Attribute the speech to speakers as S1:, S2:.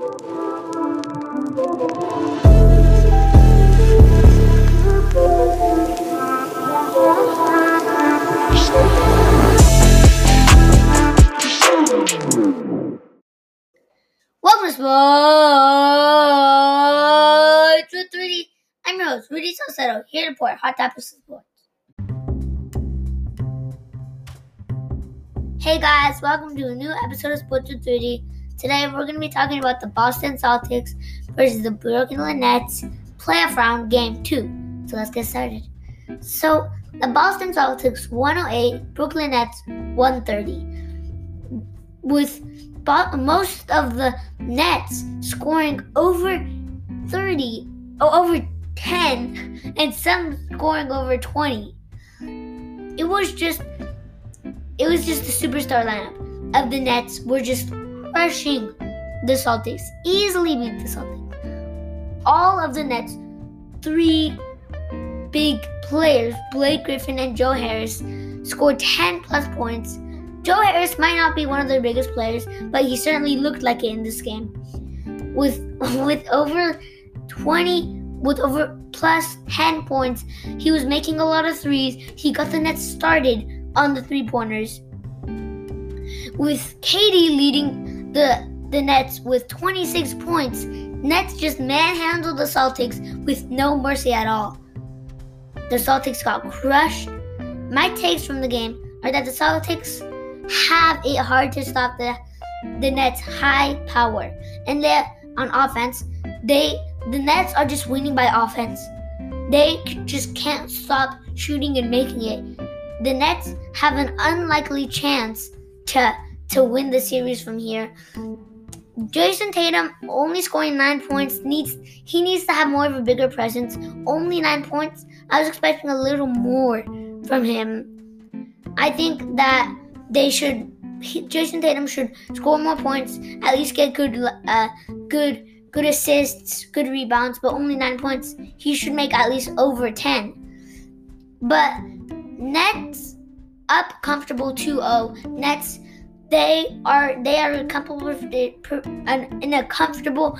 S1: Welcome to Sports with Rudy. I'm your host, Rudy Salcedo, here to report hot topics of sports. Hey guys, welcome to a new episode of Sports with Rudy. Today we're going to be talking about the Boston Celtics versus the Brooklyn Nets playoff round game 2. So let's get started. So the Boston Celtics 108, Brooklyn Nets 130. With bo- most of the Nets scoring over 30, oh, over 10, and some scoring over 20. It was just, it was just the superstar lineup of the Nets were just crushing the Celtics, easily beat the Celtics. All of the Nets, three big players, Blake Griffin and Joe Harris, scored 10 plus points. Joe Harris might not be one of their biggest players, but he certainly looked like it in this game. With with over 20 with over plus 10 points, he was making a lot of threes. He got the Nets started on the three-pointers. With KD leading the the Nets with 26 points, Nets just manhandled the Celtics with no mercy at all. The Celtics got crushed. My takes from the game are that the Celtics have it hard to stop the the Nets' high power, and they on offense, they the Nets are just winning by offense. They just can't stop shooting and making it. The Nets have an unlikely chance to to win the series from here. Jayson Tatum only scoring nine points needs he needs to have more of a bigger presence. Only nine points. I was expecting a little more from him. I think that they should Jayson Tatum should score more points, at least get good uh, good good assists, good rebounds, but only 9 points. He should make at least over 10. But Nets up comfortable 2-0. Nets they are they are comfortable with it, an- in a comfortable